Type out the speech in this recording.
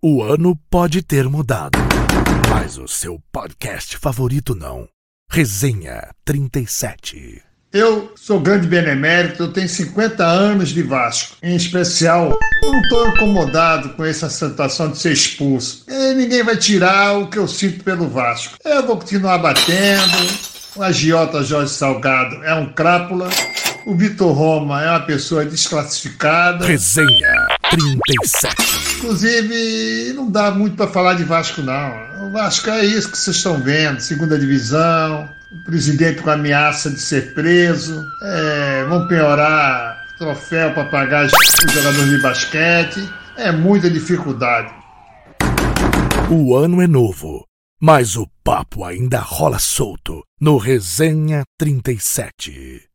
O ano pode ter mudado, mas o seu podcast favorito não. Resenha 37. Eu sou grande benemérito, eu tenho 50 anos de Vasco. Em especial, eu não estou incomodado com essa situação de ser expulso. E ninguém vai tirar o que eu sinto pelo Vasco. Eu vou continuar batendo. O agiota Jorge Salgado é um crápula. O Vitor Roma é uma pessoa desclassificada. Resenha 37. Inclusive, não dá muito para falar de Vasco, não. O Vasco é isso que vocês estão vendo: segunda divisão, o presidente com ameaça de ser preso, é, vão piorar troféu para pagar os jogadores de basquete. É muita dificuldade. O ano é novo, mas o papo ainda rola solto no Resenha 37.